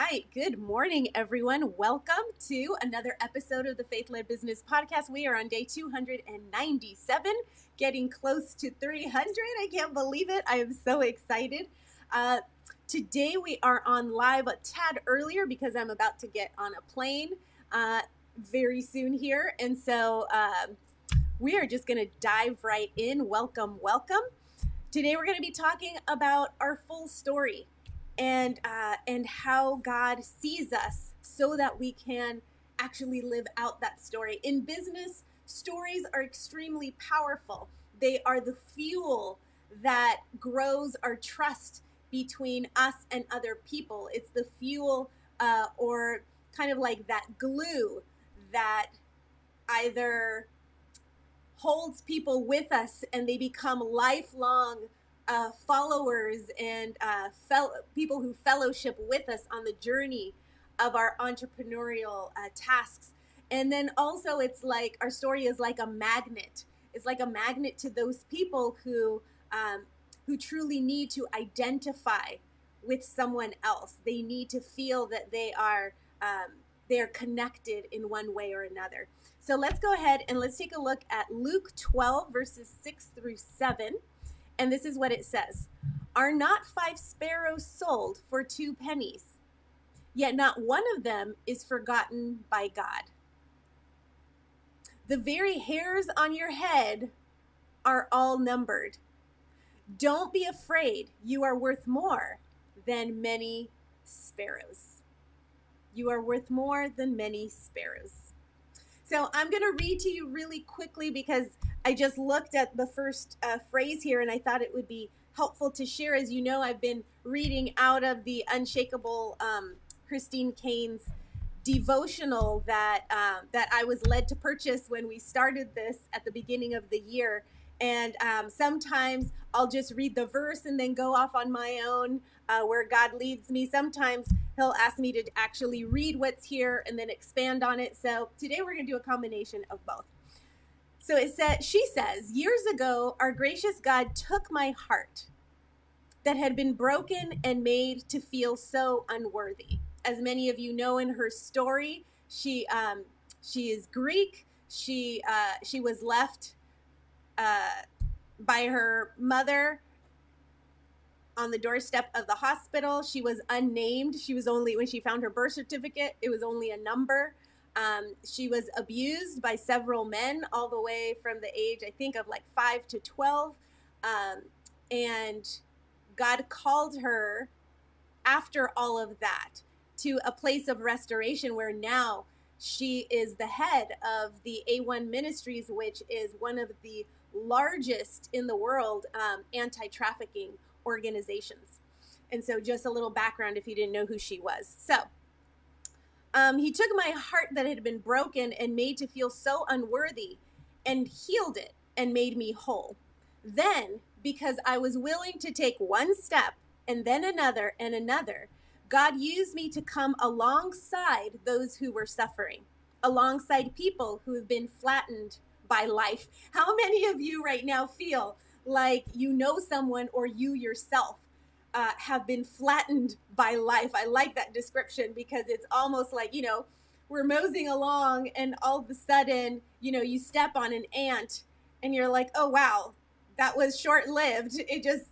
right. Good morning, everyone. Welcome to another episode of the Faith Led Business Podcast. We are on day 297, getting close to 300. I can't believe it. I am so excited. Uh, today, we are on live a tad earlier because I'm about to get on a plane uh, very soon here. And so uh, we are just going to dive right in. Welcome, welcome. Today, we're going to be talking about our full story and uh, and how God sees us so that we can actually live out that story. In business, stories are extremely powerful. They are the fuel that grows our trust between us and other people. It's the fuel uh, or kind of like that glue that either holds people with us and they become lifelong uh, followers and uh, fel- people who fellowship with us on the journey of our entrepreneurial uh, tasks. And then also, it's like our story is like a magnet. It's like a magnet to those people who um, who truly need to identify with someone else. They need to feel that they are um, they are connected in one way or another. So let's go ahead and let's take a look at Luke 12 verses 6 through 7. And this is what it says Are not five sparrows sold for two pennies? Yet not one of them is forgotten by God. The very hairs on your head are all numbered. Don't be afraid, you are worth more than many sparrows. You are worth more than many sparrows. So I'm going to read to you really quickly because I just looked at the first uh, phrase here and I thought it would be helpful to share. As you know, I've been reading out of the Unshakable um, Christine Caine's devotional that uh, that I was led to purchase when we started this at the beginning of the year. And um, sometimes I'll just read the verse and then go off on my own uh, where God leads me. Sometimes He'll ask me to actually read what's here and then expand on it. So today we're going to do a combination of both. So it said, she says, years ago, our gracious God took my heart that had been broken and made to feel so unworthy. As many of you know in her story, she um, she is Greek. She uh, she was left uh, by her mother on the doorstep of the hospital. She was unnamed. She was only when she found her birth certificate, it was only a number. Um, she was abused by several men all the way from the age, I think, of like five to 12. Um, and God called her after all of that to a place of restoration where now she is the head of the A1 Ministries, which is one of the largest in the world um, anti trafficking organizations. And so, just a little background if you didn't know who she was. So, um, he took my heart that had been broken and made to feel so unworthy and healed it and made me whole. Then, because I was willing to take one step and then another and another, God used me to come alongside those who were suffering, alongside people who have been flattened by life. How many of you right now feel like you know someone or you yourself uh, have been flattened by life. I like that description because it's almost like, you know, we're moseying along and all of a sudden, you know, you step on an ant and you're like, oh, wow, that was short lived. It just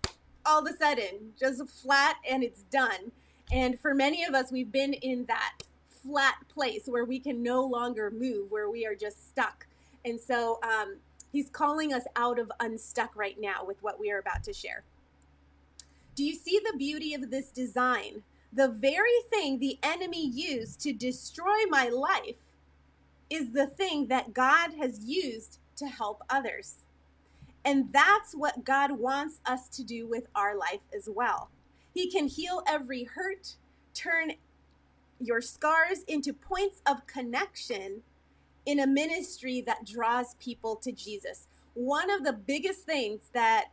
all of a sudden just flat and it's done. And for many of us, we've been in that flat place where we can no longer move, where we are just stuck. And so um, he's calling us out of unstuck right now with what we are about to share. Do you see the beauty of this design? The very thing the enemy used to destroy my life is the thing that God has used to help others. And that's what God wants us to do with our life as well. He can heal every hurt, turn your scars into points of connection in a ministry that draws people to Jesus. One of the biggest things that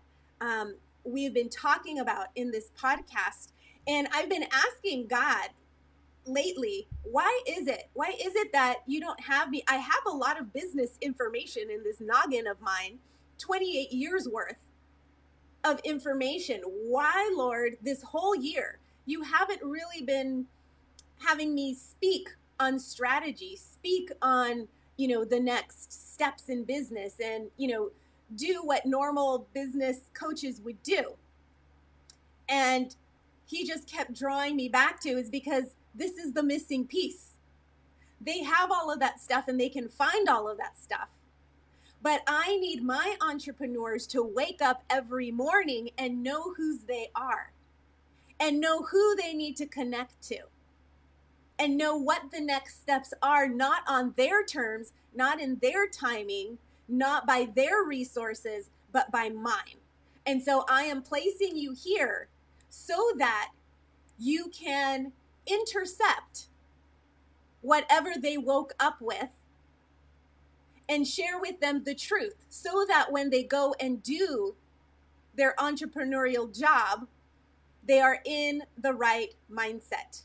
um, we've been talking about in this podcast, and I've been asking God lately, why is it? Why is it that you don't have me? I have a lot of business information in this noggin of mine, 28 years worth of information. Why, Lord, this whole year, you haven't really been having me speak on strategy, speak on, you know, the next steps in business and, you know, do what normal business coaches would do. And he just kept drawing me back to is because this is the missing piece. They have all of that stuff and they can find all of that stuff. But I need my entrepreneurs to wake up every morning and know whose they are and know who they need to connect to and know what the next steps are, not on their terms, not in their timing, not by their resources, but by mine. And so I am placing you here so that you can intercept whatever they woke up with and share with them the truth so that when they go and do their entrepreneurial job, they are in the right mindset.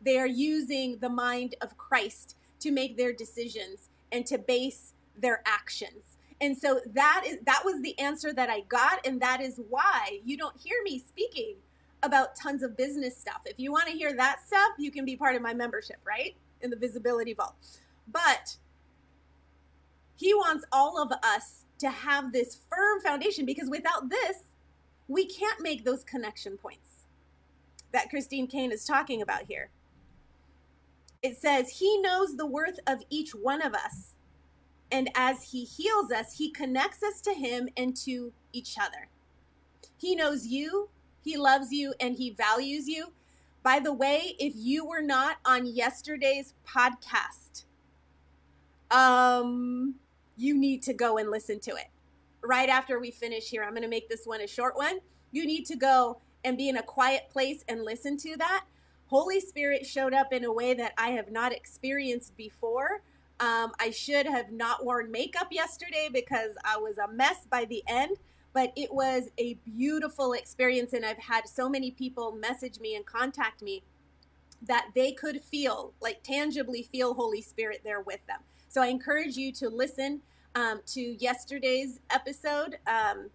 They are using the mind of Christ to make their decisions and to base their actions. And so that is that was the answer that I got and that is why you don't hear me speaking about tons of business stuff. If you want to hear that stuff, you can be part of my membership, right? In the visibility vault. But he wants all of us to have this firm foundation because without this, we can't make those connection points that Christine Caine is talking about here. It says, He knows the worth of each one of us. And as He heals us, He connects us to Him and to each other. He knows you, He loves you, and He values you. By the way, if you were not on yesterday's podcast, um, you need to go and listen to it right after we finish here. I'm going to make this one a short one. You need to go and be in a quiet place and listen to that. Holy Spirit showed up in a way that I have not experienced before. Um, I should have not worn makeup yesterday because I was a mess by the end, but it was a beautiful experience. And I've had so many people message me and contact me that they could feel, like tangibly feel Holy Spirit there with them. So I encourage you to listen um, to yesterday's episode um,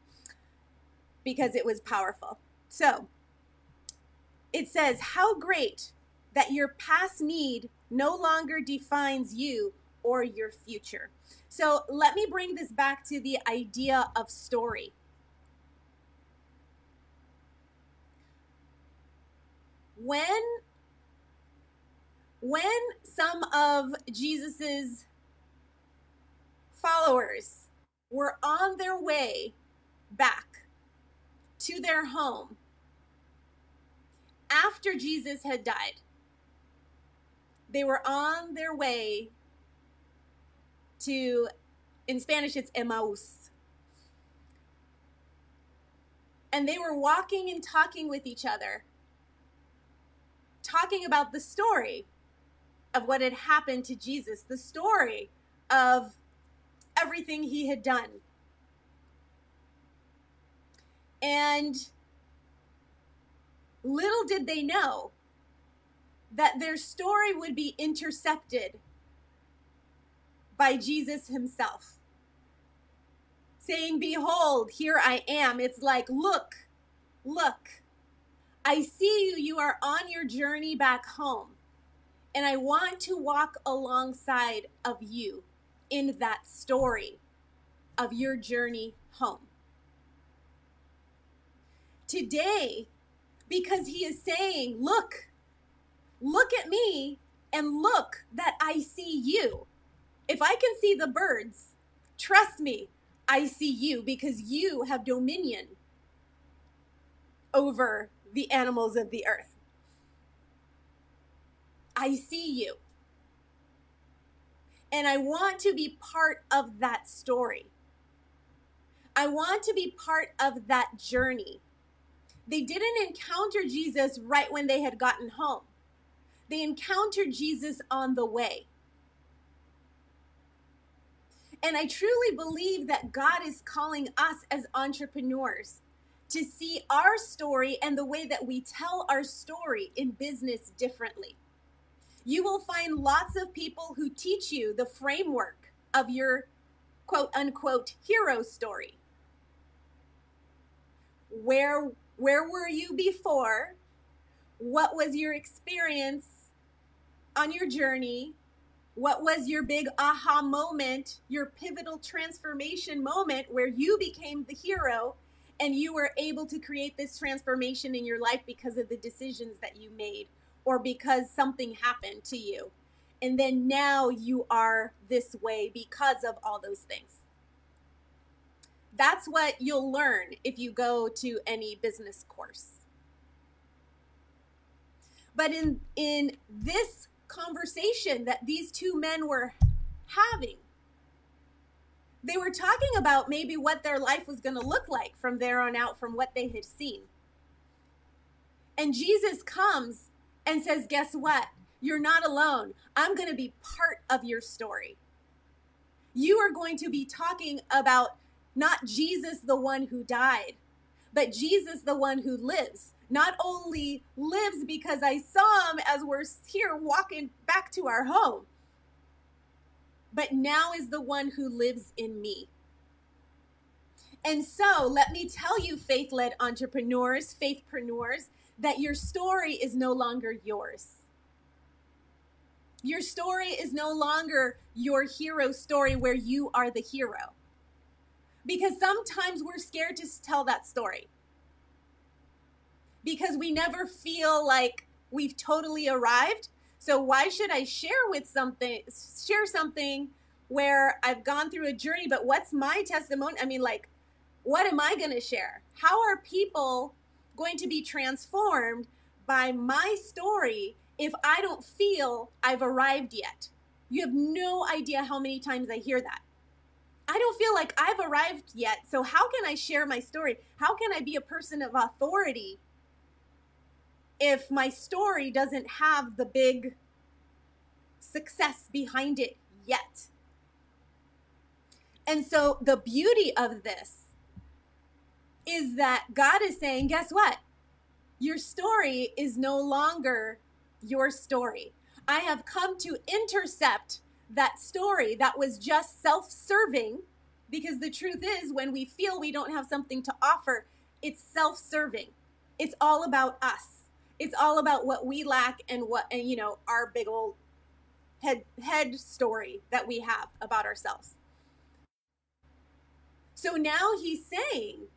because it was powerful. So it says, How great that your past need no longer defines you or your future. So let me bring this back to the idea of story. When when some of Jesus's followers were on their way back to their home after Jesus had died. They were on their way to, in Spanish, it's Emmaus. And they were walking and talking with each other, talking about the story of what had happened to Jesus, the story of everything he had done. And little did they know that their story would be intercepted by Jesus himself, saying, Behold, here I am. It's like, Look, look, I see you. You are on your journey back home. And I want to walk alongside of you in that story of your journey home. Today, because he is saying, Look, look at me and look that I see you. If I can see the birds, trust me, I see you because you have dominion over the animals of the earth. I see you and I want to be part of that story. I want to be part of that journey. They didn't encounter Jesus right when they had gotten home. They encountered Jesus on the way. And I truly believe that God is calling us as entrepreneurs to see our story and the way that we tell our story in business differently. You will find lots of people who teach you the framework of your quote unquote hero story. Where where were you before? What was your experience on your journey? What was your big aha moment, your pivotal transformation moment where you became the hero and you were able to create this transformation in your life because of the decisions that you made or because something happened to you? And then now you are this way because of all those things. That's what you'll learn if you go to any business course. But in in this conversation that these two men were having. They were talking about maybe what their life was going to look like from there on out, from what they had seen. And Jesus comes and says, Guess what? You're not alone. I'm going to be part of your story. You are going to be talking about not Jesus, the one who died, but Jesus, the one who lives not only lives because I saw him as we're here walking back to our home, but now is the one who lives in me. And so let me tell you, faith led entrepreneurs, faithpreneurs, that your story is no longer yours. Your story is no longer your hero story where you are the hero. Because sometimes we're scared to tell that story because we never feel like we've totally arrived. So why should I share with something share something where I've gone through a journey but what's my testimony? I mean like what am I going to share? How are people going to be transformed by my story if I don't feel I've arrived yet? You have no idea how many times I hear that. I don't feel like I've arrived yet. So, how can I share my story? How can I be a person of authority if my story doesn't have the big success behind it yet. And so the beauty of this is that God is saying, guess what? Your story is no longer your story. I have come to intercept that story that was just self serving because the truth is, when we feel we don't have something to offer, it's self serving. It's all about us. It's all about what we lack and what and you know our big old head head story that we have about ourselves. So now he's saying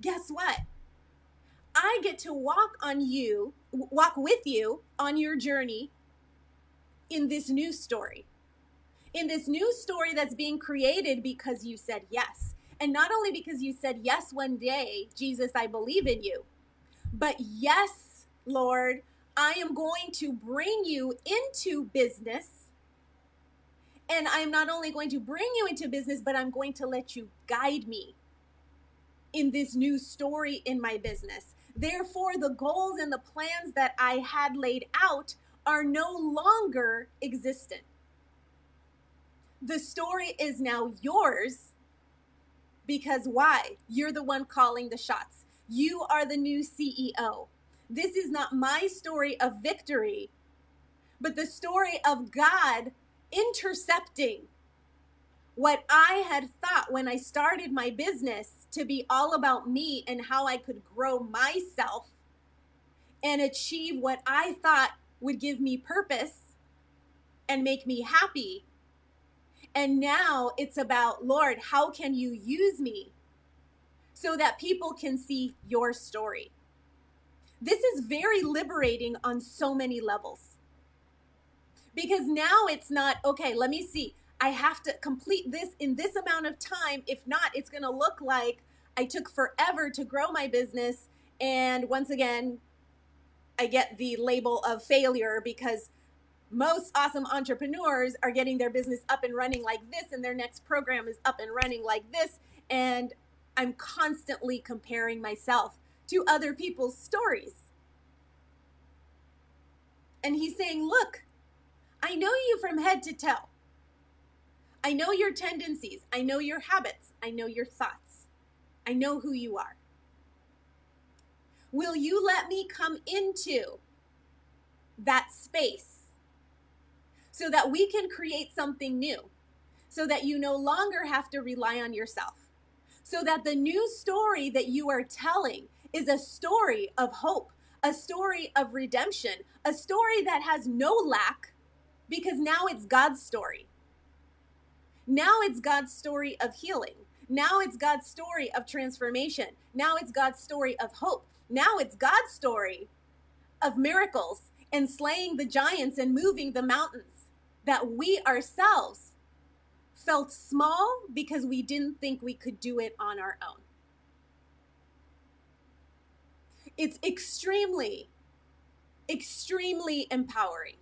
guess what? I get to walk on you walk with you on your journey in this new story in this new story that's being created because you said yes and not only because you said yes one day jesus i believe in you but yes, Lord, I am going to bring you into business. And I am not only going to bring you into business, but I'm going to let you guide me in this new story in my business. Therefore, the goals and the plans that I had laid out are no longer existent. The story is now yours because why? You're the one calling the shots. You are the new CEO. This is not my story of victory, but the story of God intercepting what I had thought when I started my business to be all about me and how I could grow myself and achieve what I thought would give me purpose and make me happy. And now it's about, Lord, how can you use me so that people can see your story. This is very liberating on so many levels. Because now it's not, okay, let me see. I have to complete this in this amount of time. If not, it's going to look like I took forever to grow my business. And once again, I get the label of failure because most awesome entrepreneurs are getting their business up and running like this, and their next program is up and running like this. And I'm constantly comparing myself to other people's stories. And he's saying, Look, I know you from head to toe. I know your tendencies. I know your habits. I know your thoughts. I know who you are. Will you let me come into that space so that we can create something new? So that you no longer have to rely on yourself. So that the new story that you are telling is a story of hope, a story of redemption, a story that has no lack because now it's God's story. Now it's God's story of healing. Now it's God's story of transformation. Now it's God's story of hope. Now it's God's story of miracles and slaying the giants and moving the mountains that we ourselves felt small because we didn't think we could do it on our own. It's extremely, extremely empowering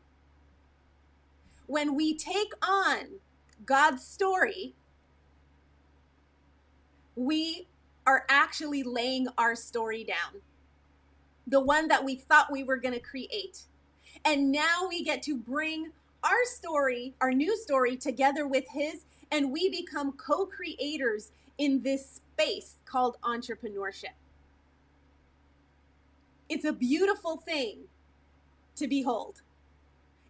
when we take on God's story, we are actually laying our story down. The one that we thought we were going to create. And now we get to bring our story, our new story, together with His, and we become co creators in this space called entrepreneurship. It's a beautiful thing to behold.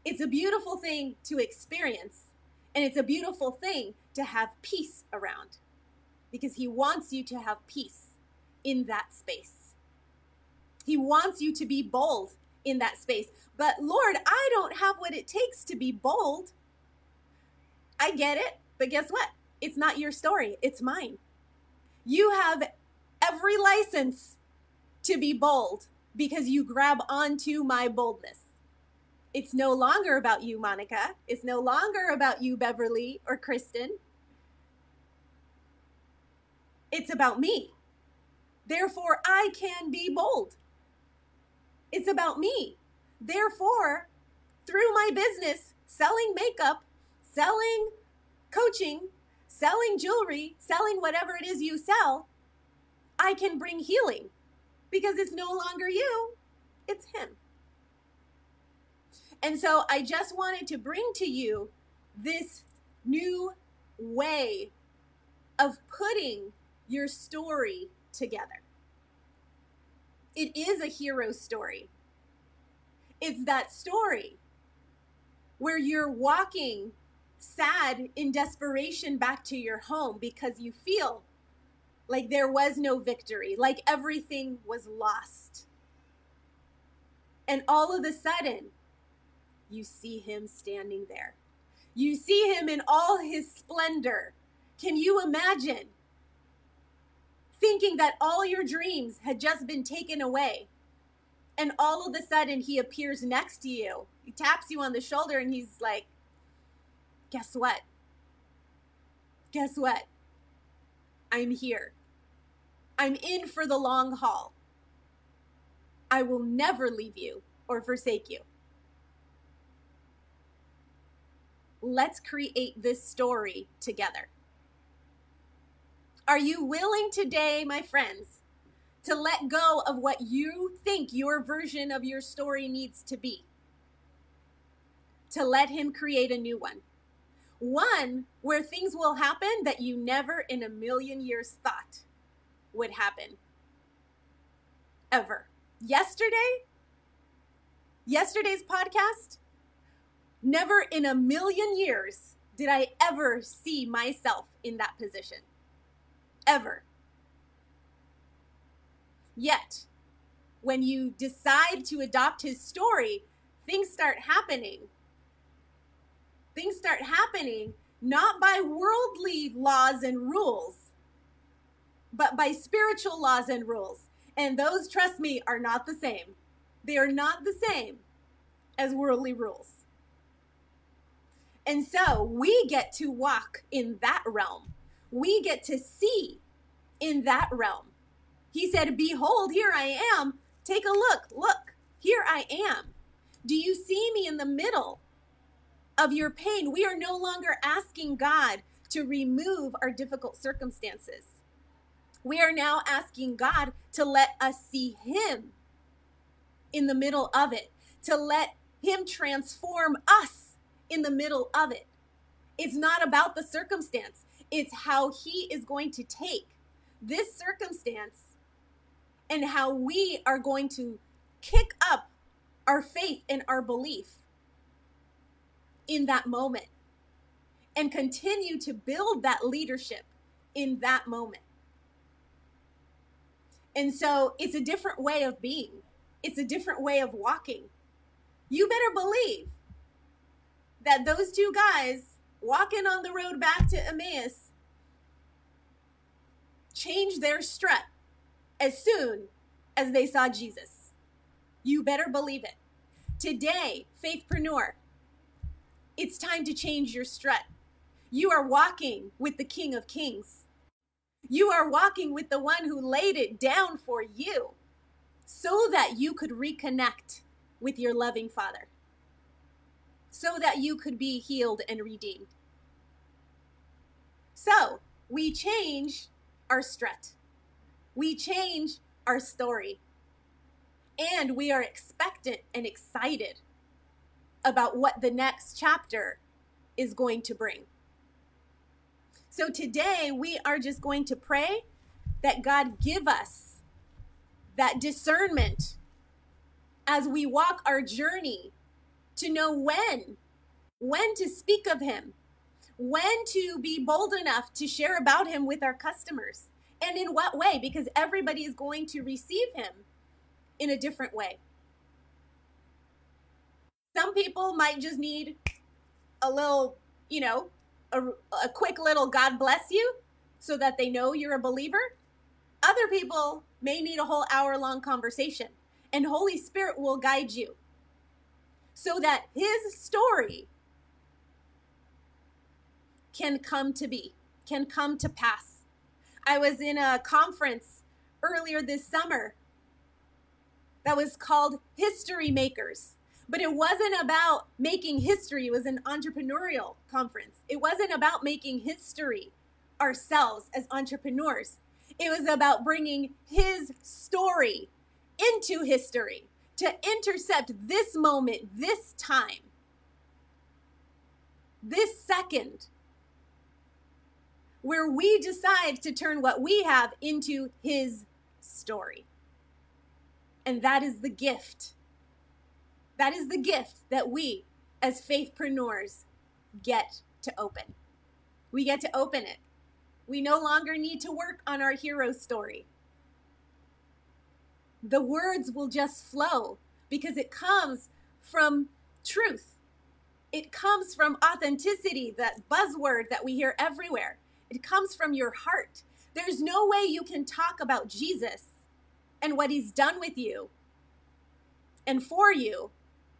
It's a beautiful thing to experience. And it's a beautiful thing to have peace around because He wants you to have peace in that space. He wants you to be bold in that space. But Lord, I don't have what it takes to be bold. I get it, but guess what? It's not your story, it's mine. You have every license to be bold because you grab onto my boldness. It's no longer about you, Monica. It's no longer about you, Beverly or Kristen. It's about me. Therefore, I can be bold. It's about me. Therefore, through my business, selling makeup, selling coaching, selling jewelry, selling whatever it is you sell, I can bring healing because it's no longer you, it's Him. And so I just wanted to bring to you this new way of putting your story together. It is a hero story. It's that story where you're walking sad in desperation back to your home because you feel like there was no victory, like everything was lost. And all of a sudden, you see him standing there. You see him in all his splendor. Can you imagine thinking that all your dreams had just been taken away? And all of a sudden, he appears next to you. He taps you on the shoulder and he's like, Guess what? Guess what? I'm here. I'm in for the long haul. I will never leave you or forsake you. let's create this story together. Are you willing today, my friends, to let go of what you think your version of your story needs to be? To let Him create a new one. One where things will happen that you never in a million years thought would happen. Ever. Yesterday, yesterday's podcast, Never in a million years did I ever see myself in that position. Ever. Yet, when you decide to adopt his story, things start happening. Things start happening not by worldly laws and rules, but by spiritual laws and rules. And those, trust me, are not the same. They are not the same as worldly rules. And so we get to walk in that realm. We get to see in that realm. He said, Behold, here I am. Take a look. Look, here I am. Do you see me in the middle of your pain? We are no longer asking God to remove our difficult circumstances. We are now asking God to let us see Him in the middle of it, to let Him transform us in the middle of it. It's not about the circumstance, it's how He is going to take this circumstance and how we are going to kick up our faith and our belief in that moment and continue to build that leadership in that moment. And so it's a different way of being, it's a different way of walking. You better believe that those two guys walking on the road back to Emmaus changed their strut as soon as they saw Jesus. You better believe it. Today, Faithpreneur, it's time to change your strut. You are walking with the King of Kings. You are walking with the one who laid it down for you so that you could reconnect with your loving Father, so that you could be healed and redeemed. So we change our strut, we change our story, and we are expectant and excited about what the next chapter is going to bring. So today we are just going to pray that God give us that discernment as we walk our journey to know when, when to speak of Him, when to be bold enough to share about Him with our customers, and in what way, because everybody is going to receive Him in a different way. Some people might just need a little, you know, a, a quick little God bless you so that they know you're a believer. Other people may need a whole hour long conversation, and Holy Spirit will guide you so that His story can come to be, can come to pass. I was in a conference earlier this summer that was called History Makers but it wasn't about making history. It was an entrepreneurial conference. It wasn't about making history ourselves as entrepreneurs. It was about bringing his story into history to intercept this moment, this time, this second, where we decide to turn what we have into his story. And that is the gift that is the gift that we, as faithpreneurs, get to open. We get to open it. We no longer need to work on our hero story. The words will just flow because it comes from truth. It comes from authenticity, that buzzword that we hear everywhere. It comes from your heart. There's no way you can talk about Jesus and what he's done with you and for you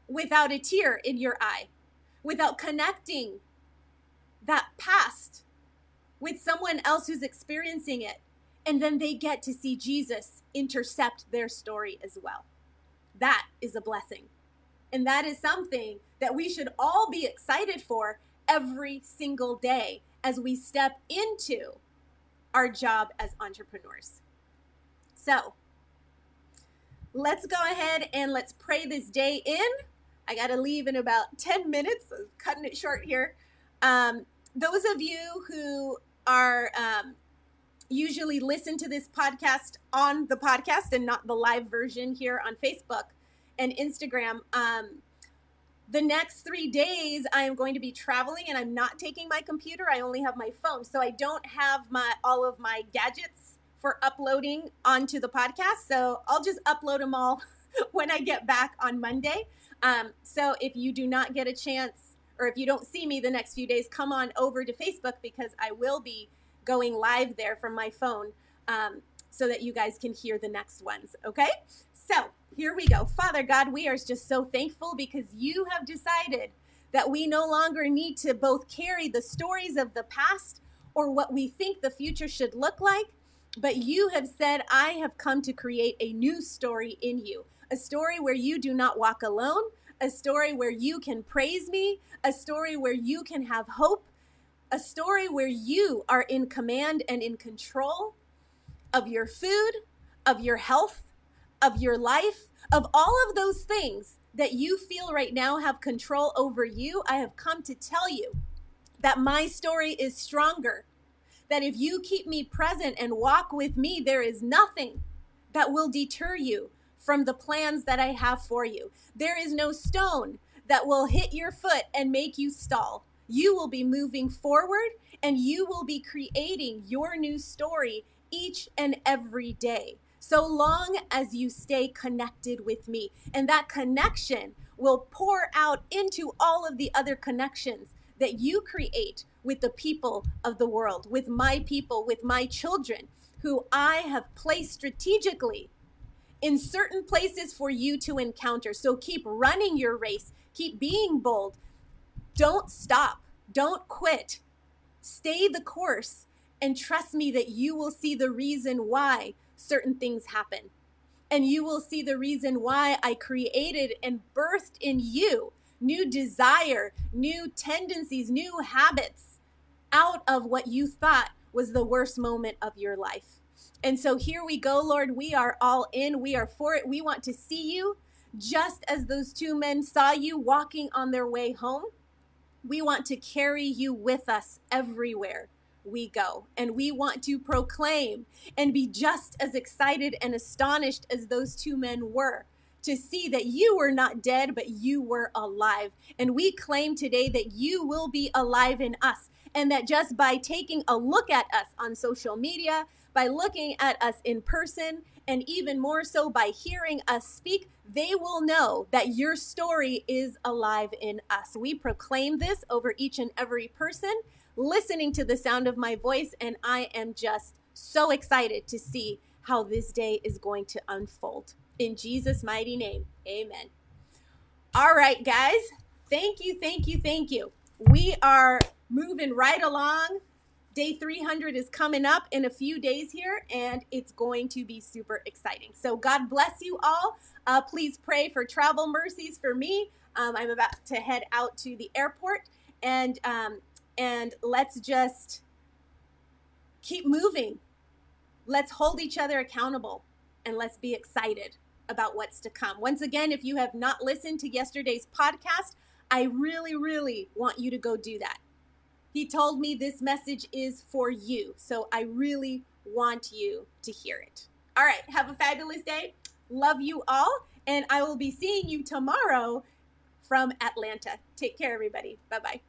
without a tear in your eye, without connecting that past with someone else who's experiencing it. And then they get to see Jesus intercept their story as well. That is a blessing. And that is something that we should all be excited for every single day as we step into our job as entrepreneurs. So, let's go ahead and let's pray this day in. I got to leave in about 10 minutes, so cutting it short here. Um, those of you who are um, usually listen to this podcast on the podcast and not the live version here on Facebook and Instagram, um, the next three days I am going to be traveling and I'm not taking my computer. I only have my phone, so I don't have my all of my gadgets for uploading onto the podcast. So I'll just upload them all when I get back on Monday. Um, so if you do not get a chance, or if you don't see me the next few days, come on over to Facebook because I will be going live there from my phone um, so that you guys can hear the next ones. Okay? So here we go. Father God, we are just so thankful because you have decided that we no longer need to both carry the stories of the past or what we think the future should look like, but you have said, I have come to create a new story in you a story where you do not walk alone, a story where you can praise me, a story where you can have hope, a story where you are in command and in control of your food, of your health, of your life, of all of those things that you feel right now have control over you, I have come to tell you that my story is stronger. That if you keep me present and walk with me, there is nothing that will deter you from the plans that I have for you. There is no stone that will hit your foot and make you stall. You will be moving forward and you will be creating your new story each and every day. So long as you stay connected with me. And that connection will pour out into all of the other connections that you create with the people of the world, with my people, with my children, who I have placed strategically in certain places for you to encounter. So keep running your race, keep being bold. Don't stop, don't quit. Stay the course and trust me that you will see the reason why certain things happen. And you will see the reason why I created and birthed in you new desire, new tendencies, new habits out of what you thought was the worst moment of your life. And so here we go, Lord. We are all in. We are for it. We want to see you just as those two men saw you walking on their way home. We want to carry you with us everywhere we go. And we want to proclaim and be just as excited and astonished as those two men were to see that you were not dead, but you were alive. And we claim today that you will be alive in us. And that just by taking a look at us on social media, by looking at us in person, and even more so by hearing us speak, they will know that your story is alive in us. We proclaim this over each and every person listening to the sound of my voice, and I am just so excited to see how this day is going to unfold. In Jesus' mighty name, amen. All right, guys, thank you, thank you, thank you. We are moving right along Day 300 is coming up in a few days here, and it's going to be super exciting. So, God bless you all. Uh, please pray for travel mercies for me. Um, I'm about to head out to the airport, and um, and let's just keep moving. Let's hold each other accountable, and let's be excited about what's to come. Once again, if you have not listened to yesterday's podcast, I really, really want you to go do that. He told me this message is for you. So I really want you to hear it. All right. Have a fabulous day. Love you all. And I will be seeing you tomorrow from Atlanta. Take care, everybody. Bye bye.